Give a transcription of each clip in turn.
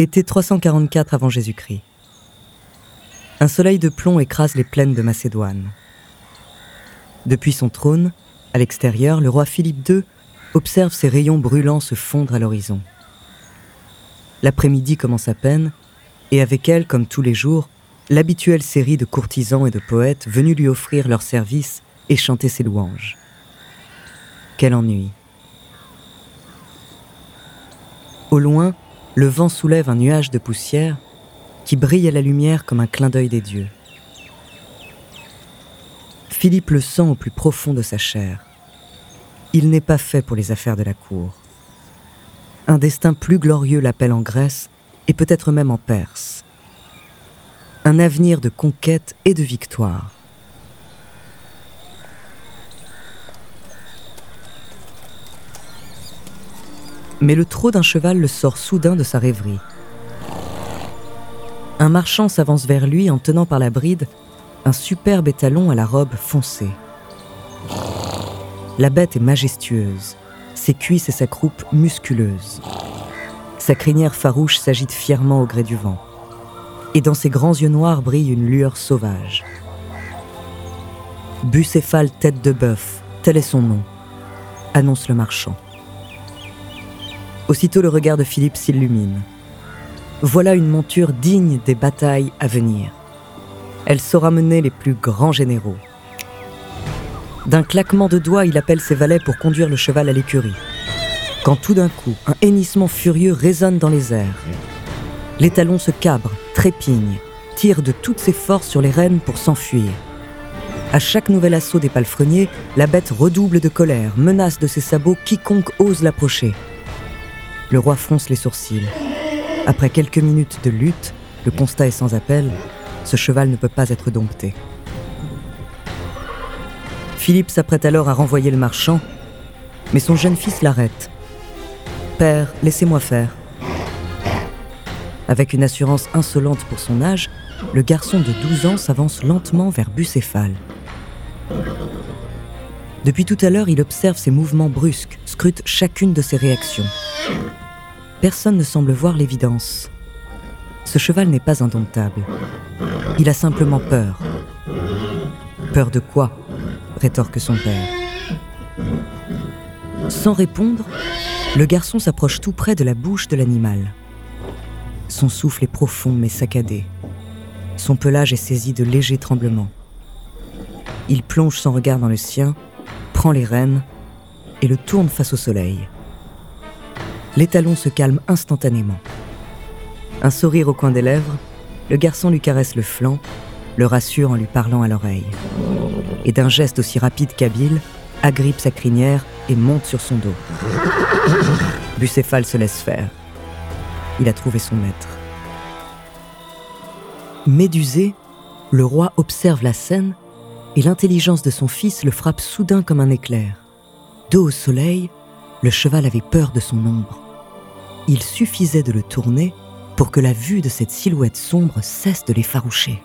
Été 344 avant Jésus-Christ. Un soleil de plomb écrase les plaines de Macédoine. Depuis son trône, à l'extérieur, le roi Philippe II observe ses rayons brûlants se fondre à l'horizon. L'après-midi commence à peine, et avec elle, comme tous les jours, l'habituelle série de courtisans et de poètes venus lui offrir leurs services et chanter ses louanges. Quel ennui. Au loin, le vent soulève un nuage de poussière qui brille à la lumière comme un clin d'œil des dieux. Philippe le sent au plus profond de sa chair. Il n'est pas fait pour les affaires de la cour. Un destin plus glorieux l'appelle en Grèce et peut-être même en Perse. Un avenir de conquête et de victoire. Mais le trot d'un cheval le sort soudain de sa rêverie. Un marchand s'avance vers lui en tenant par la bride un superbe étalon à la robe foncée. La bête est majestueuse, ses cuisses et sa croupe musculeuses. Sa crinière farouche s'agite fièrement au gré du vent. Et dans ses grands yeux noirs brille une lueur sauvage. Bucéphale tête de bœuf, tel est son nom, annonce le marchand. Aussitôt le regard de Philippe s'illumine. Voilà une monture digne des batailles à venir. Elle saura mener les plus grands généraux. D'un claquement de doigts, il appelle ses valets pour conduire le cheval à l'écurie. Quand tout d'un coup, un hennissement furieux résonne dans les airs. L'étalon se cabre, trépigne, tire de toutes ses forces sur les rênes pour s'enfuir. À chaque nouvel assaut des palefreniers, la bête redouble de colère, menace de ses sabots quiconque ose l'approcher. Le roi fronce les sourcils. Après quelques minutes de lutte, le constat est sans appel, ce cheval ne peut pas être dompté. Philippe s'apprête alors à renvoyer le marchand, mais son jeune fils l'arrête. Père, laissez-moi faire. Avec une assurance insolente pour son âge, le garçon de 12 ans s'avance lentement vers Bucéphale. Depuis tout à l'heure, il observe ses mouvements brusques, scrute chacune de ses réactions. Personne ne semble voir l'évidence. Ce cheval n'est pas indomptable. Il a simplement peur. Peur de quoi? rétorque son père. Sans répondre, le garçon s'approche tout près de la bouche de l'animal. Son souffle est profond mais saccadé. Son pelage est saisi de légers tremblements. Il plonge son regard dans le sien, prend les rênes et le tourne face au soleil l'étalon se calme instantanément. Un sourire au coin des lèvres, le garçon lui caresse le flanc, le rassure en lui parlant à l'oreille. Et d'un geste aussi rapide qu'habile, agrippe sa crinière et monte sur son dos. Bucéphale se laisse faire. Il a trouvé son maître. Médusé, le roi observe la scène et l'intelligence de son fils le frappe soudain comme un éclair. Dos au soleil, le cheval avait peur de son ombre il suffisait de le tourner pour que la vue de cette silhouette sombre cesse de l'effaroucher.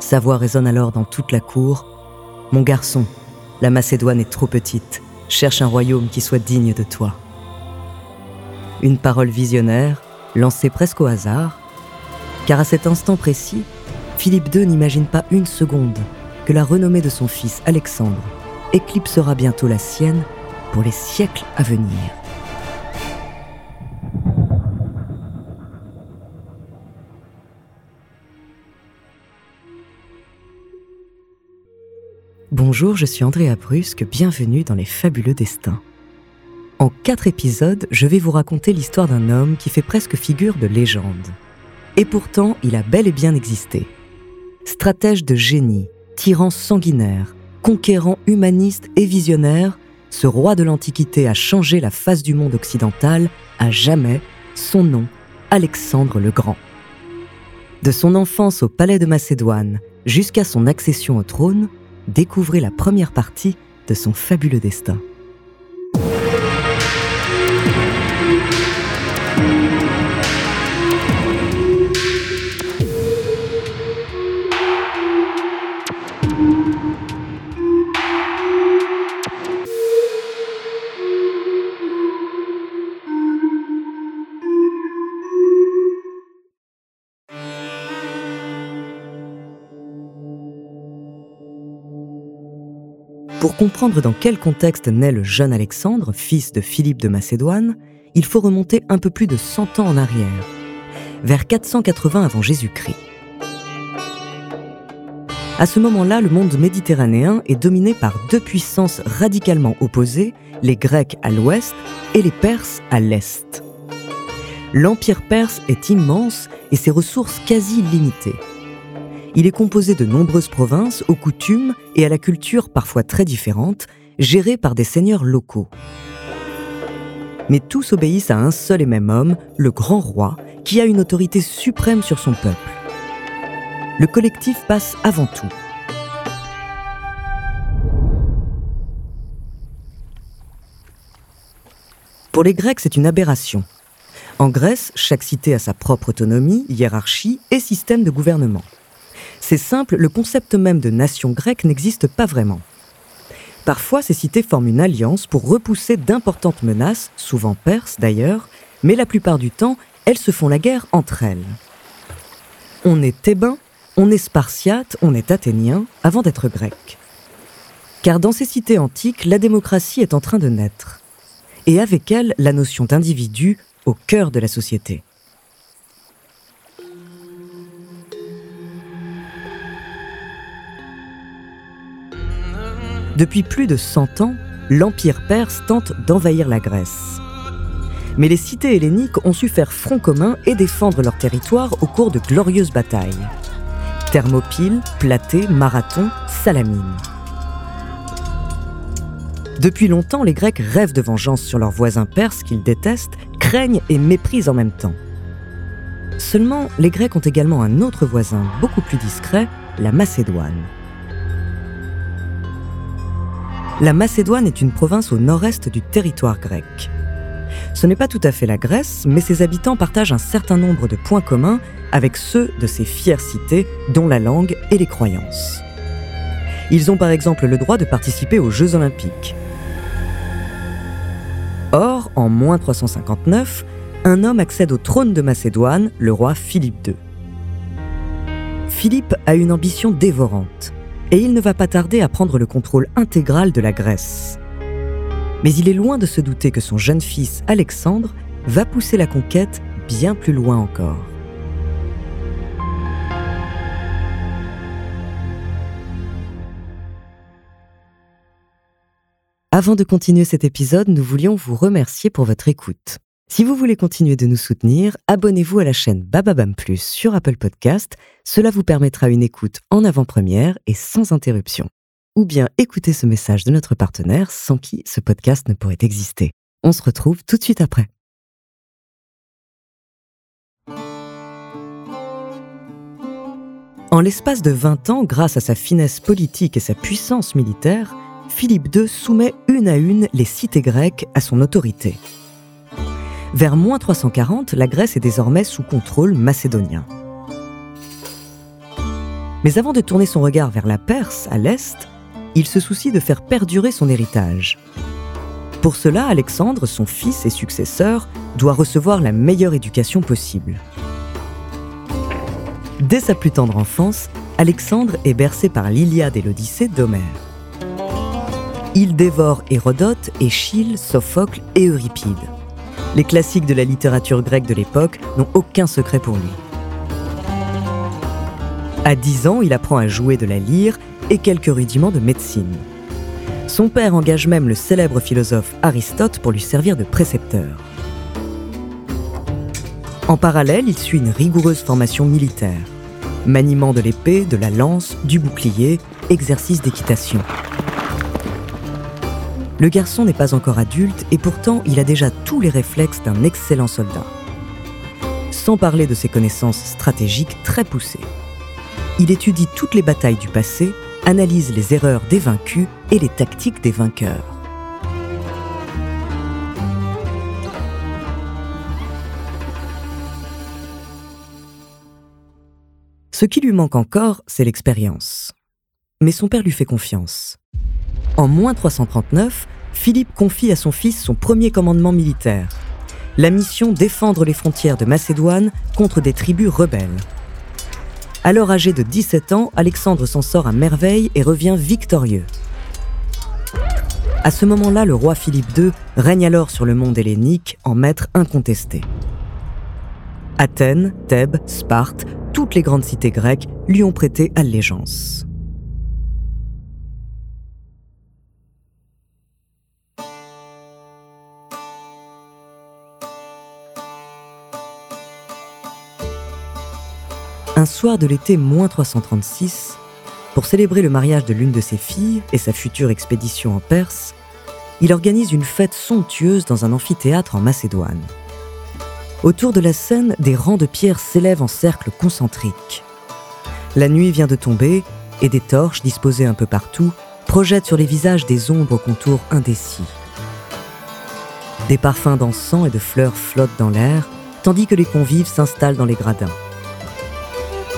Sa voix résonne alors dans toute la cour. Mon garçon, la Macédoine est trop petite. Cherche un royaume qui soit digne de toi. Une parole visionnaire, lancée presque au hasard, car à cet instant précis, Philippe II n'imagine pas une seconde que la renommée de son fils Alexandre éclipsera bientôt la sienne pour les siècles à venir. Bonjour, je suis Andrea Brusque, bienvenue dans Les Fabuleux Destins. En quatre épisodes, je vais vous raconter l'histoire d'un homme qui fait presque figure de légende. Et pourtant, il a bel et bien existé. Stratège de génie, tyran sanguinaire, conquérant humaniste et visionnaire, ce roi de l'Antiquité a changé la face du monde occidental à jamais, son nom, Alexandre le Grand. De son enfance au palais de Macédoine jusqu'à son accession au trône, découvrez la première partie de son fabuleux destin. Pour comprendre dans quel contexte naît le jeune Alexandre, fils de Philippe de Macédoine, il faut remonter un peu plus de 100 ans en arrière, vers 480 avant Jésus-Christ. À ce moment-là, le monde méditerranéen est dominé par deux puissances radicalement opposées, les Grecs à l'ouest et les Perses à l'est. L'Empire perse est immense et ses ressources quasi illimitées. Il est composé de nombreuses provinces aux coutumes et à la culture parfois très différentes, gérées par des seigneurs locaux. Mais tous obéissent à un seul et même homme, le grand roi, qui a une autorité suprême sur son peuple. Le collectif passe avant tout. Pour les Grecs, c'est une aberration. En Grèce, chaque cité a sa propre autonomie, hiérarchie et système de gouvernement. C'est simple, le concept même de nation grecque n'existe pas vraiment. Parfois, ces cités forment une alliance pour repousser d'importantes menaces, souvent perses d'ailleurs, mais la plupart du temps, elles se font la guerre entre elles. On est thébain, on est spartiate, on est athénien, avant d'être grec. Car dans ces cités antiques, la démocratie est en train de naître. Et avec elle, la notion d'individu au cœur de la société. Depuis plus de 100 ans, l'Empire perse tente d'envahir la Grèce. Mais les cités helléniques ont su faire front commun et défendre leur territoire au cours de glorieuses batailles. Thermopyles, Platée, Marathon, Salamine. Depuis longtemps, les Grecs rêvent de vengeance sur leurs voisins perses qu'ils détestent, craignent et méprisent en même temps. Seulement, les Grecs ont également un autre voisin, beaucoup plus discret, la Macédoine. La Macédoine est une province au nord-est du territoire grec. Ce n'est pas tout à fait la Grèce, mais ses habitants partagent un certain nombre de points communs avec ceux de ces fières cités, dont la langue et les croyances. Ils ont par exemple le droit de participer aux Jeux olympiques. Or, en moins 359, un homme accède au trône de Macédoine, le roi Philippe II. Philippe a une ambition dévorante et il ne va pas tarder à prendre le contrôle intégral de la Grèce. Mais il est loin de se douter que son jeune fils Alexandre va pousser la conquête bien plus loin encore. Avant de continuer cet épisode, nous voulions vous remercier pour votre écoute. Si vous voulez continuer de nous soutenir, abonnez-vous à la chaîne Bababam Plus sur Apple Podcast. Cela vous permettra une écoute en avant-première et sans interruption. Ou bien écoutez ce message de notre partenaire sans qui ce podcast ne pourrait exister. On se retrouve tout de suite après. En l'espace de 20 ans, grâce à sa finesse politique et sa puissance militaire, Philippe II soumet une à une les cités grecques à son autorité. Vers moins 340, la Grèce est désormais sous contrôle macédonien. Mais avant de tourner son regard vers la Perse, à l'est, il se soucie de faire perdurer son héritage. Pour cela, Alexandre, son fils et successeur, doit recevoir la meilleure éducation possible. Dès sa plus tendre enfance, Alexandre est bercé par l'Iliade et l'Odyssée d'Homère. Il dévore Hérodote, Échille, Sophocle et Euripide. Les classiques de la littérature grecque de l'époque n'ont aucun secret pour lui. À 10 ans, il apprend à jouer de la lyre et quelques rudiments de médecine. Son père engage même le célèbre philosophe Aristote pour lui servir de précepteur. En parallèle, il suit une rigoureuse formation militaire. Maniement de l'épée, de la lance, du bouclier, exercice d'équitation. Le garçon n'est pas encore adulte et pourtant il a déjà tous les réflexes d'un excellent soldat. Sans parler de ses connaissances stratégiques très poussées. Il étudie toutes les batailles du passé, analyse les erreurs des vaincus et les tactiques des vainqueurs. Ce qui lui manque encore, c'est l'expérience. Mais son père lui fait confiance. En moins 339, Philippe confie à son fils son premier commandement militaire, la mission défendre les frontières de Macédoine contre des tribus rebelles. Alors âgé de 17 ans, Alexandre s'en sort à merveille et revient victorieux. À ce moment-là, le roi Philippe II règne alors sur le monde hellénique en maître incontesté. Athènes, Thèbes, Sparte, toutes les grandes cités grecques lui ont prêté allégeance. Un soir de l'été moins 336, pour célébrer le mariage de l'une de ses filles et sa future expédition en Perse, il organise une fête somptueuse dans un amphithéâtre en Macédoine. Autour de la scène, des rangs de pierres s'élèvent en cercle concentrique. La nuit vient de tomber et des torches disposées un peu partout projettent sur les visages des ombres contours indécis. Des parfums d'encens et de fleurs flottent dans l'air, tandis que les convives s'installent dans les gradins.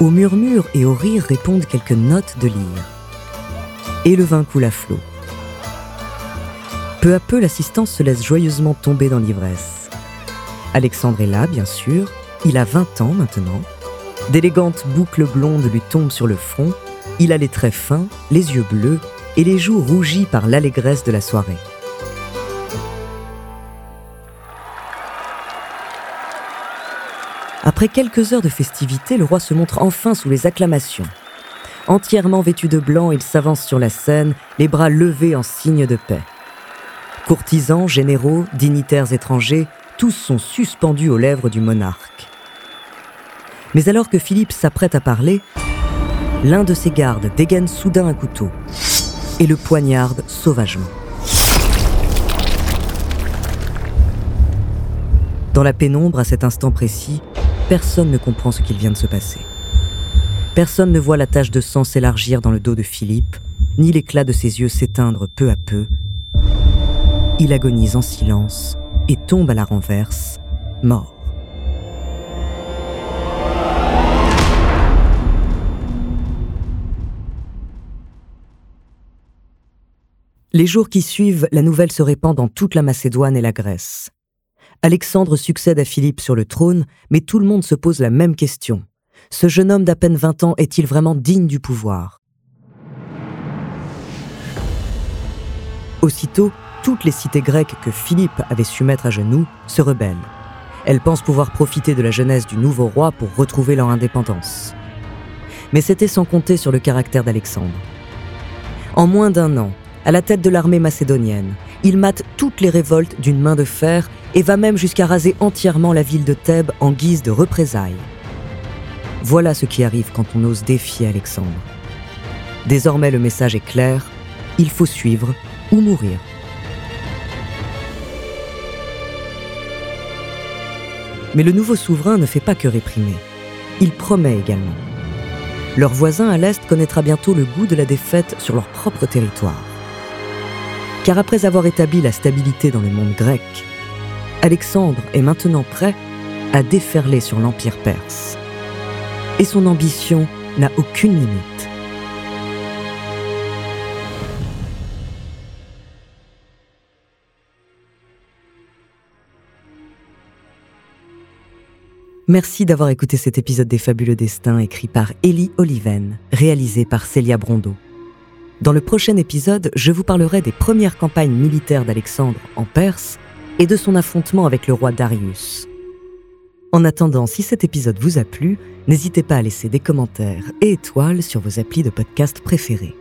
Au murmure et au rire répondent quelques notes de lyre. Et le vin coule à flot. Peu à peu, l'assistance se laisse joyeusement tomber dans l'ivresse. Alexandre est là, bien sûr. Il a 20 ans maintenant. D'élégantes boucles blondes lui tombent sur le front. Il a les traits fins, les yeux bleus et les joues rougies par l'allégresse de la soirée. Après quelques heures de festivités, le roi se montre enfin sous les acclamations. Entièrement vêtu de blanc, il s'avance sur la scène, les bras levés en signe de paix. Courtisans, généraux, dignitaires étrangers, tous sont suspendus aux lèvres du monarque. Mais alors que Philippe s'apprête à parler, l'un de ses gardes dégaine soudain un couteau et le poignarde sauvagement. Dans la pénombre, à cet instant précis, Personne ne comprend ce qu'il vient de se passer. Personne ne voit la tache de sang s'élargir dans le dos de Philippe, ni l'éclat de ses yeux s'éteindre peu à peu. Il agonise en silence et tombe à la renverse, mort. Les jours qui suivent, la nouvelle se répand dans toute la Macédoine et la Grèce. Alexandre succède à Philippe sur le trône, mais tout le monde se pose la même question. Ce jeune homme d'à peine 20 ans est-il vraiment digne du pouvoir? Aussitôt, toutes les cités grecques que Philippe avait su mettre à genoux se rebellent. Elles pensent pouvoir profiter de la jeunesse du nouveau roi pour retrouver leur indépendance. Mais c'était sans compter sur le caractère d'Alexandre. En moins d'un an, à la tête de l'armée macédonienne, il mate toutes les révoltes d'une main de fer et va même jusqu'à raser entièrement la ville de Thèbes en guise de représailles. Voilà ce qui arrive quand on ose défier Alexandre. Désormais le message est clair, il faut suivre ou mourir. Mais le nouveau souverain ne fait pas que réprimer, il promet également. Leur voisin à l'Est connaîtra bientôt le goût de la défaite sur leur propre territoire. Car après avoir établi la stabilité dans le monde grec, Alexandre est maintenant prêt à déferler sur l'Empire perse. Et son ambition n'a aucune limite. Merci d'avoir écouté cet épisode des Fabuleux Destins écrit par Élie Oliven, réalisé par Célia Brondeau. Dans le prochain épisode, je vous parlerai des premières campagnes militaires d'Alexandre en Perse et de son affrontement avec le roi Darius. En attendant, si cet épisode vous a plu, n'hésitez pas à laisser des commentaires et étoiles sur vos applis de podcast préférés.